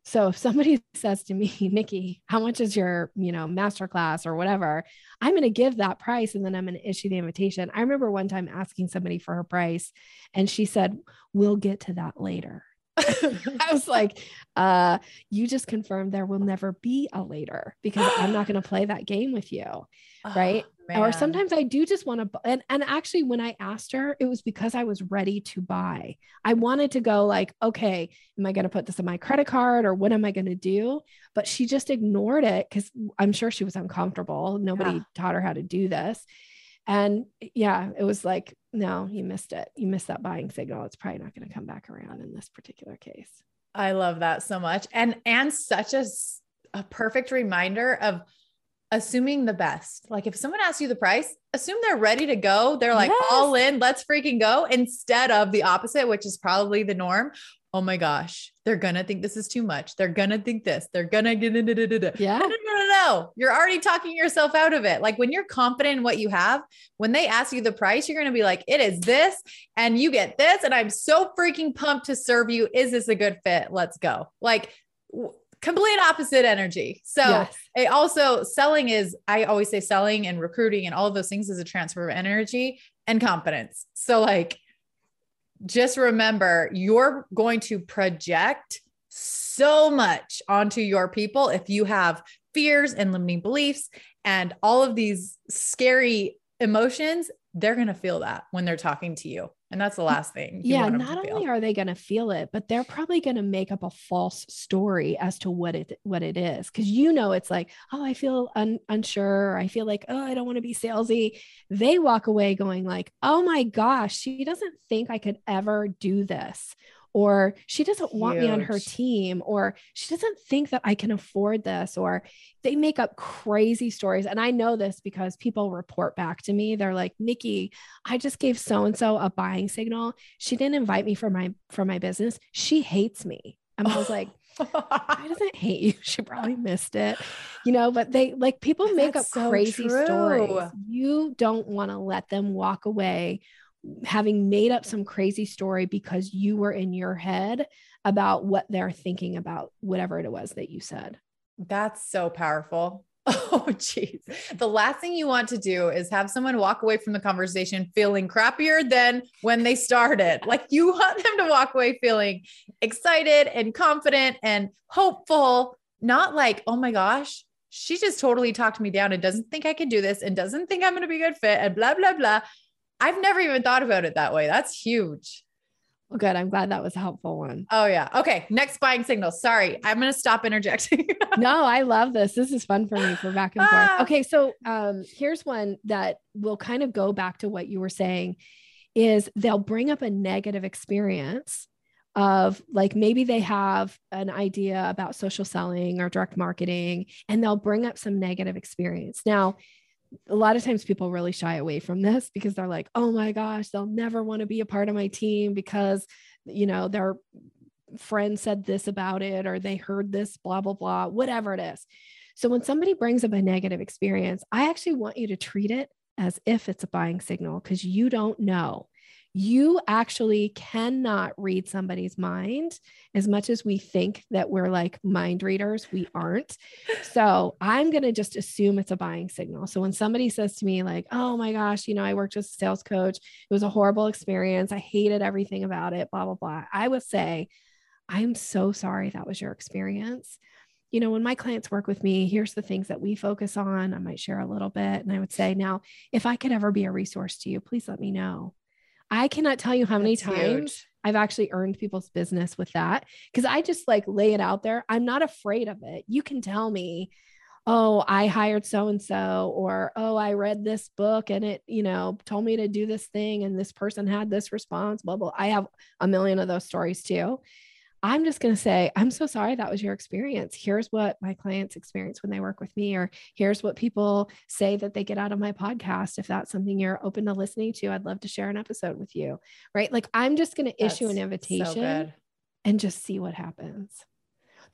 So if somebody says to me, Nikki, how much is your, you know, masterclass or whatever, I'm going to give that price and then I'm going to issue the invitation. I remember one time asking somebody for her price and she said, we'll get to that later. I was like, uh, you just confirmed there will never be a later because I'm not going to play that game with you. Right. Oh, or sometimes I do just want to, and, and actually when I asked her, it was because I was ready to buy. I wanted to go like, okay, am I going to put this on my credit card or what am I going to do? But she just ignored it because I'm sure she was uncomfortable. Nobody yeah. taught her how to do this. And eh, yeah, it was like, no, you missed it. You missed that buying signal. It's probably not going to come back around in this particular case. I love that so much. And and such a, a perfect reminder of assuming the best. Like if someone asks you the price, assume they're ready to go. They're like yes. all in, let's freaking go instead of the opposite, which is probably the norm. Oh my gosh, they're gonna think this is too much. They're gonna think this. They're gonna get da, da, da, yeah. No, no, no, no, no. You're already talking yourself out of it. Like when you're confident in what you have, when they ask you the price, you're gonna be like, it is this, and you get this, and I'm so freaking pumped to serve you. Is this a good fit? Let's go. Like complete opposite energy. So yes. it also selling is, I always say selling and recruiting and all of those things is a transfer of energy and confidence. So like, just remember you're going to project so much onto your people if you have fears and limiting beliefs and all of these scary emotions they're going to feel that when they're talking to you. And that's the last thing. yeah. Not only are they going to feel it, but they're probably going to make up a false story as to what it, what it is. Cause you know, it's like, Oh, I feel un- unsure. I feel like, Oh, I don't want to be salesy. They walk away going like, Oh my gosh, she doesn't think I could ever do this or she doesn't Huge. want me on her team or she doesn't think that I can afford this or they make up crazy stories and I know this because people report back to me they're like Nikki I just gave so and so a buying signal she didn't invite me for my for my business she hates me and I was like I doesn't hate you. She probably missed it, you know, but they like people make up so crazy true. stories. You don't want to let them walk away having made up some crazy story because you were in your head about what they're thinking about whatever it was that you said. That's so powerful. Oh, jeez. The last thing you want to do is have someone walk away from the conversation feeling crappier than when they started. Like you want them to walk away feeling excited and confident and hopeful, not like, oh my gosh, she just totally talked me down and doesn't think I can do this and doesn't think I'm going to be a good fit and blah, blah, blah. I've never even thought about it that way. That's huge. Well, good. I'm glad that was a helpful one. Oh, yeah. Okay. Next buying signal. Sorry. I'm going to stop interjecting. no, I love this. This is fun for me for back and forth. Ah. Okay. So um, here's one that will kind of go back to what you were saying is they'll bring up a negative experience of like maybe they have an idea about social selling or direct marketing and they'll bring up some negative experience. Now, a lot of times people really shy away from this because they're like, oh my gosh, they'll never want to be a part of my team because, you know, their friend said this about it or they heard this, blah, blah, blah, whatever it is. So when somebody brings up a negative experience, I actually want you to treat it as if it's a buying signal because you don't know you actually cannot read somebody's mind as much as we think that we're like mind readers. We aren't. So I'm going to just assume it's a buying signal. So when somebody says to me, like, oh my gosh, you know, I worked with a sales coach, it was a horrible experience. I hated everything about it, blah, blah, blah. I would say, I'm so sorry that was your experience you know, when my clients work with me, here's the things that we focus on. I might share a little bit. And I would say, now, if I could ever be a resource to you, please let me know. I cannot tell you how many That's times huge. I've actually earned people's business with that because I just like lay it out there. I'm not afraid of it. You can tell me, oh, I hired so and so, or oh, I read this book and it, you know, told me to do this thing and this person had this response, blah, blah. I have a million of those stories too. I'm just going to say, I'm so sorry that was your experience. Here's what my clients experience when they work with me, or here's what people say that they get out of my podcast. If that's something you're open to listening to, I'd love to share an episode with you. Right. Like I'm just going to issue an invitation so and just see what happens.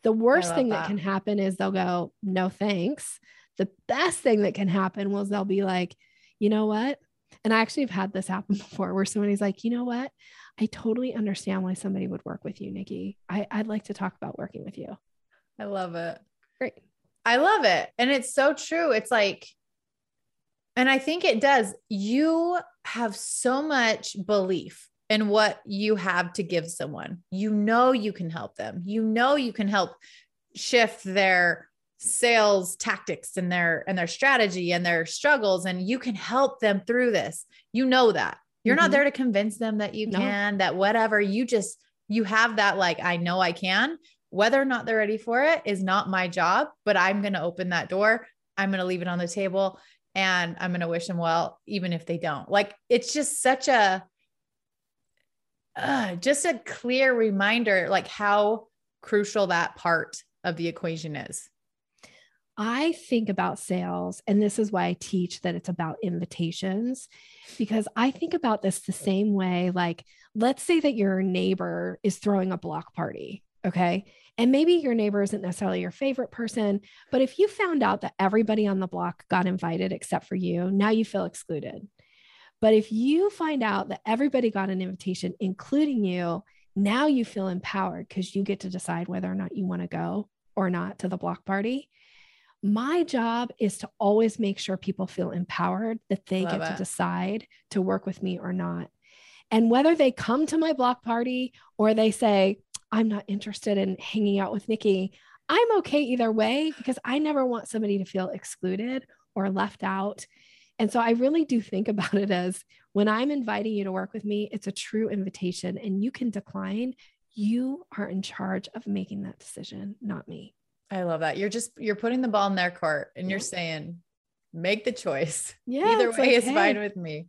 The worst thing that. that can happen is they'll go, no thanks. The best thing that can happen was they'll be like, you know what? And I actually have had this happen before where somebody's like, you know what? I totally understand why somebody would work with you, Nikki. I, I'd like to talk about working with you. I love it. Great. I love it. And it's so true. It's like, and I think it does. You have so much belief in what you have to give someone. You know, you can help them. You know, you can help shift their sales tactics and their and their strategy and their struggles and you can help them through this. You know that. You're mm-hmm. not there to convince them that you no. can, that whatever, you just, you have that, like, I know I can. Whether or not they're ready for it is not my job, but I'm going to open that door. I'm going to leave it on the table. and I'm going to wish them well, even if they don't. Like it's just such a, uh, just a clear reminder, like how crucial that part of the equation is. I think about sales, and this is why I teach that it's about invitations, because I think about this the same way. Like, let's say that your neighbor is throwing a block party, okay? And maybe your neighbor isn't necessarily your favorite person, but if you found out that everybody on the block got invited except for you, now you feel excluded. But if you find out that everybody got an invitation, including you, now you feel empowered because you get to decide whether or not you want to go or not to the block party my job is to always make sure people feel empowered that they Love get it. to decide to work with me or not. And whether they come to my block party or they say, I'm not interested in hanging out with Nikki, I'm okay either way because I never want somebody to feel excluded or left out. And so I really do think about it as when I'm inviting you to work with me, it's a true invitation and you can decline. You are in charge of making that decision, not me. I love that. You're just you're putting the ball in their court and you're saying, make the choice. Yeah. Either way like, is hey, fine with me.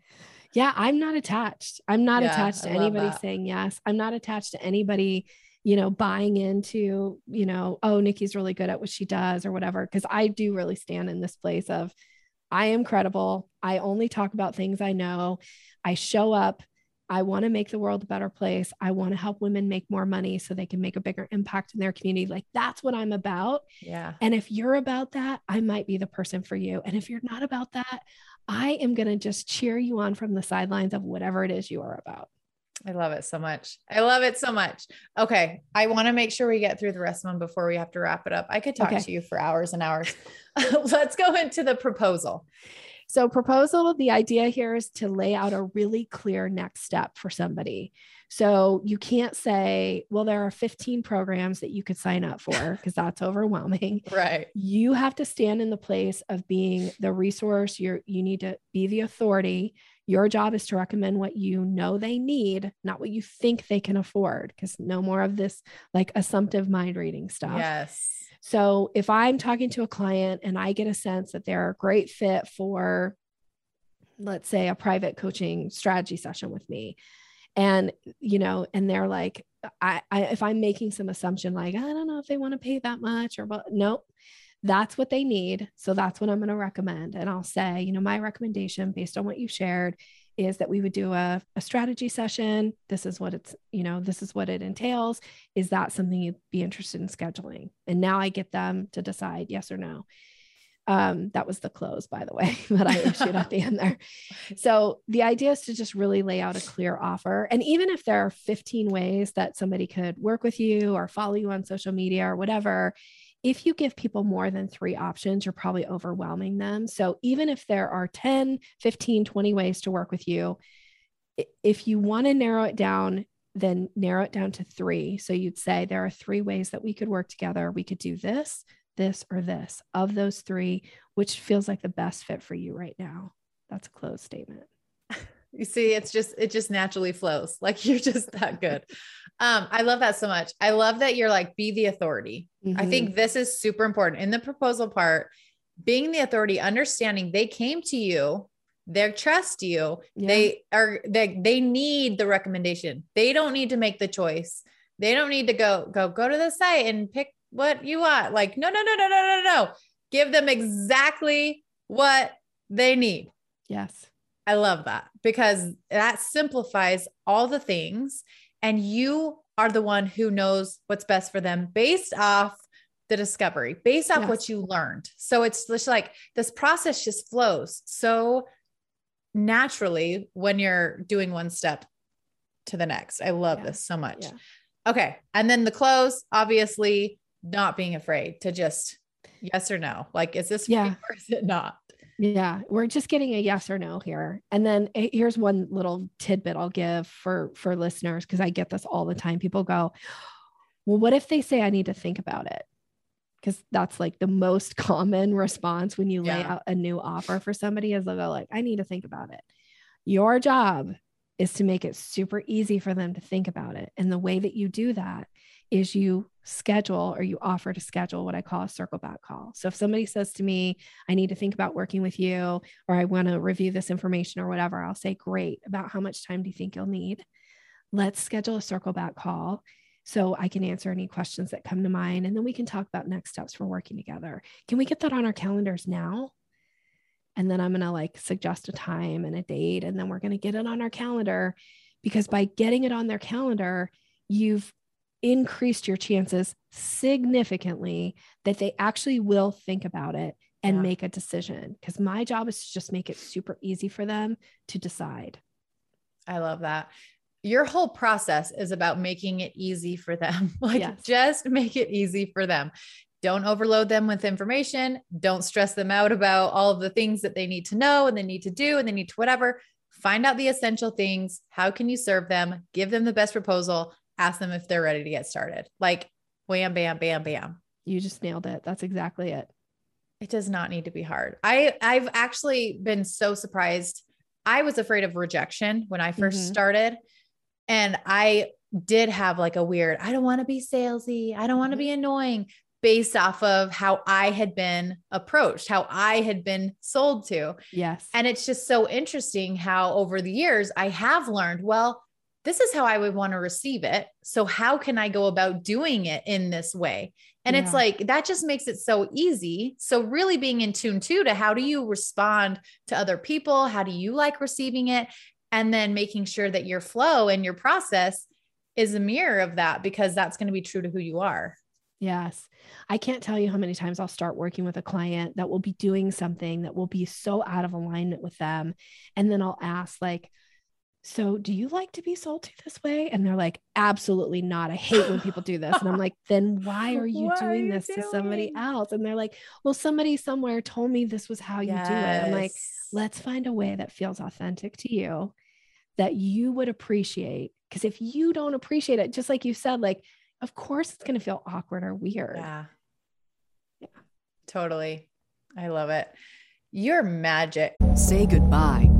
Yeah, I'm not attached. I'm not yeah, attached to anybody that. saying yes. I'm not attached to anybody, you know, buying into, you know, oh, Nikki's really good at what she does or whatever. Cause I do really stand in this place of I am credible. I only talk about things I know. I show up I want to make the world a better place. I want to help women make more money so they can make a bigger impact in their community. Like that's what I'm about. Yeah. And if you're about that, I might be the person for you. And if you're not about that, I am going to just cheer you on from the sidelines of whatever it is you are about. I love it so much. I love it so much. Okay. I want to make sure we get through the rest of them before we have to wrap it up. I could talk okay. to you for hours and hours. Let's go into the proposal. So, proposal, the idea here is to lay out a really clear next step for somebody. So, you can't say, well, there are 15 programs that you could sign up for because that's overwhelming. Right. You have to stand in the place of being the resource. You're, you need to be the authority. Your job is to recommend what you know they need, not what you think they can afford, because no more of this like assumptive mind reading stuff. Yes. So if I'm talking to a client and I get a sense that they're a great fit for, let's say, a private coaching strategy session with me, and you know, and they're like, I, I if I'm making some assumption like I don't know if they want to pay that much or what, nope, that's what they need. So that's what I'm going to recommend. And I'll say, you know, my recommendation based on what you shared is that we would do a, a strategy session. This is what it's, you know, this is what it entails. Is that something you'd be interested in scheduling? And now I get them to decide yes or no. Um, that was the close, by the way, that I issued at the end there. So the idea is to just really lay out a clear offer. And even if there are 15 ways that somebody could work with you or follow you on social media or whatever, if you give people more than three options, you're probably overwhelming them. So even if there are 10, 15, 20 ways to work with you, if you want to narrow it down, then narrow it down to three. So you'd say there are three ways that we could work together. We could do this, this, or this. Of those three, which feels like the best fit for you right now? That's a closed statement. You see, it's just, it just naturally flows. Like you're just that good. Um, I love that so much. I love that you're like, be the authority. Mm-hmm. I think this is super important in the proposal part, being the authority, understanding they came to you, they trust you, yeah. they are, they, they need the recommendation. They don't need to make the choice. They don't need to go, go, go to the site and pick what you want. Like, no, no, no, no, no, no, no. Give them exactly what they need. Yes. I love that because that simplifies all the things and you are the one who knows what's best for them based off the discovery, based off yes. what you learned. So it's just like this process just flows so naturally when you're doing one step to the next. I love yeah. this so much. Yeah. Okay. And then the close, obviously, not being afraid to just yes or no. Like, is this yeah. or is it not? Yeah, we're just getting a yes or no here. And then eh, here's one little tidbit I'll give for for listeners because I get this all the time. People go, "Well, what if they say I need to think about it?" Because that's like the most common response when you lay yeah. out a new offer for somebody is they'll go like, "I need to think about it." Your job is to make it super easy for them to think about it. And the way that you do that is you schedule or you offer to schedule what I call a circle back call. So if somebody says to me, I need to think about working with you, or I want to review this information or whatever, I'll say, Great. About how much time do you think you'll need? Let's schedule a circle back call so I can answer any questions that come to mind. And then we can talk about next steps for working together. Can we get that on our calendars now? And then I'm going to like suggest a time and a date, and then we're going to get it on our calendar because by getting it on their calendar, you've increased your chances significantly that they actually will think about it and yeah. make a decision. Because my job is to just make it super easy for them to decide. I love that. Your whole process is about making it easy for them. like, yes. just make it easy for them. Don't overload them with information. Don't stress them out about all of the things that they need to know and they need to do and they need to whatever. Find out the essential things. How can you serve them? Give them the best proposal. Ask them if they're ready to get started. Like, wham, bam, bam, bam. You just nailed it. That's exactly it. It does not need to be hard. I I've actually been so surprised. I was afraid of rejection when I 1st mm-hmm. started. And I did have like a weird, I don't want to be salesy. I don't want to mm-hmm. be annoying based off of how I had been approached, how I had been sold to. Yes. And it's just so interesting how over the years I have learned, well, this is how I would want to receive it. So, how can I go about doing it in this way? And yeah. it's like that just makes it so easy. So, really being in tune too to how do you respond to other people? How do you like receiving it? And then making sure that your flow and your process is a mirror of that because that's going to be true to who you are. Yes. I can't tell you how many times I'll start working with a client that will be doing something that will be so out of alignment with them. And then I'll ask, like, so do you like to be sold to this way? And they're like, absolutely not. I hate when people do this. And I'm like, then why are you doing are you this doing? to somebody else? And they're like, well, somebody somewhere told me this was how you yes. do it. I'm like, let's find a way that feels authentic to you that you would appreciate. Because if you don't appreciate it, just like you said, like of course it's going to feel awkward or weird. Yeah. Yeah. Totally. I love it. You're magic. Say goodbye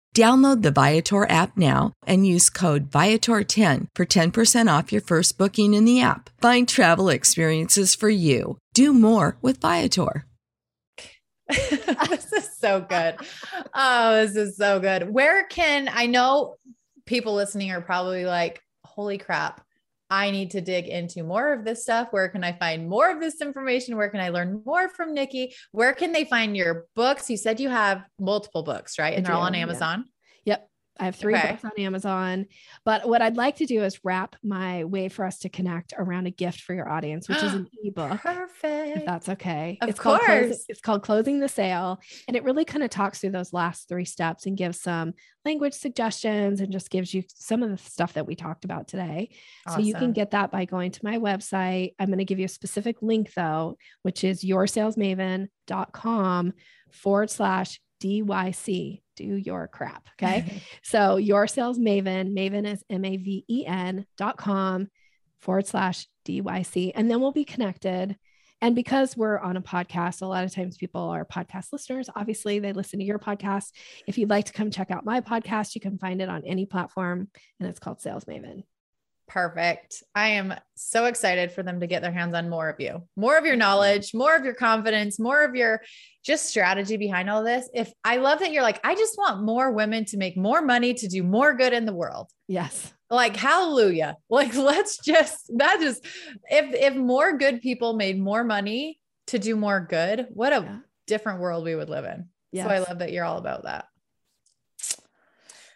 Download the Viator app now and use code Viator10 for 10% off your first booking in the app. Find travel experiences for you. Do more with Viator. this is so good. Oh, this is so good. Where can I know people listening are probably like, holy crap, I need to dig into more of this stuff. Where can I find more of this information? Where can I learn more from Nikki? Where can they find your books? You said you have multiple books, right? And they're all on Amazon. I have three okay. books on Amazon. But what I'd like to do is wrap my way for us to connect around a gift for your audience, which is an ebook. Perfect. If that's okay. Of it's course. Called closing, it's called Closing the Sale. And it really kind of talks through those last three steps and gives some language suggestions and just gives you some of the stuff that we talked about today. Awesome. So you can get that by going to my website. I'm going to give you a specific link though, which is yoursalesmaven.com forward slash DYC do your crap. Okay. so your sales maven, maven is M A V E N dot com forward slash DYC. And then we'll be connected And because we're on a podcast, a lot of times people are podcast listeners. Obviously, they listen to your podcast. If you'd like to come check out my podcast, you can find it on any platform, and it's called Sales Maven. Perfect. I am so excited for them to get their hands on more of you, more of your knowledge, more of your confidence, more of your just strategy behind all this. If I love that you're like, I just want more women to make more money to do more good in the world. Yes. Like hallelujah. Like let's just that just if if more good people made more money to do more good, what a yeah. different world we would live in. Yes. So I love that you're all about that.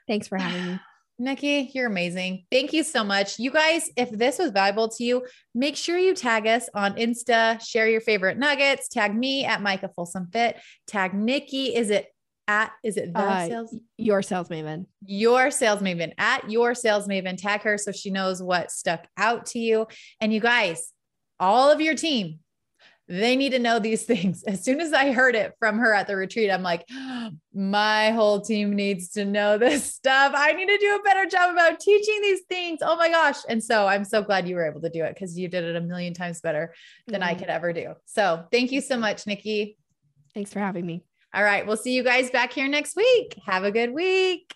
Thanks for having me. Nikki, you're amazing. Thank you so much. You guys, if this was valuable to you, make sure you tag us on Insta, share your favorite nuggets, tag me at Micah Folsom Fit, tag Nikki. Is it at, is it the uh, sales? Your sales maven. Your sales maven at your sales maven. Tag her so she knows what stuck out to you. And you guys, all of your team, they need to know these things. As soon as I heard it from her at the retreat, I'm like, my whole team needs to know this stuff. I need to do a better job about teaching these things. Oh my gosh. And so I'm so glad you were able to do it because you did it a million times better than mm-hmm. I could ever do. So thank you so much, Nikki. Thanks for having me. All right. We'll see you guys back here next week. Have a good week.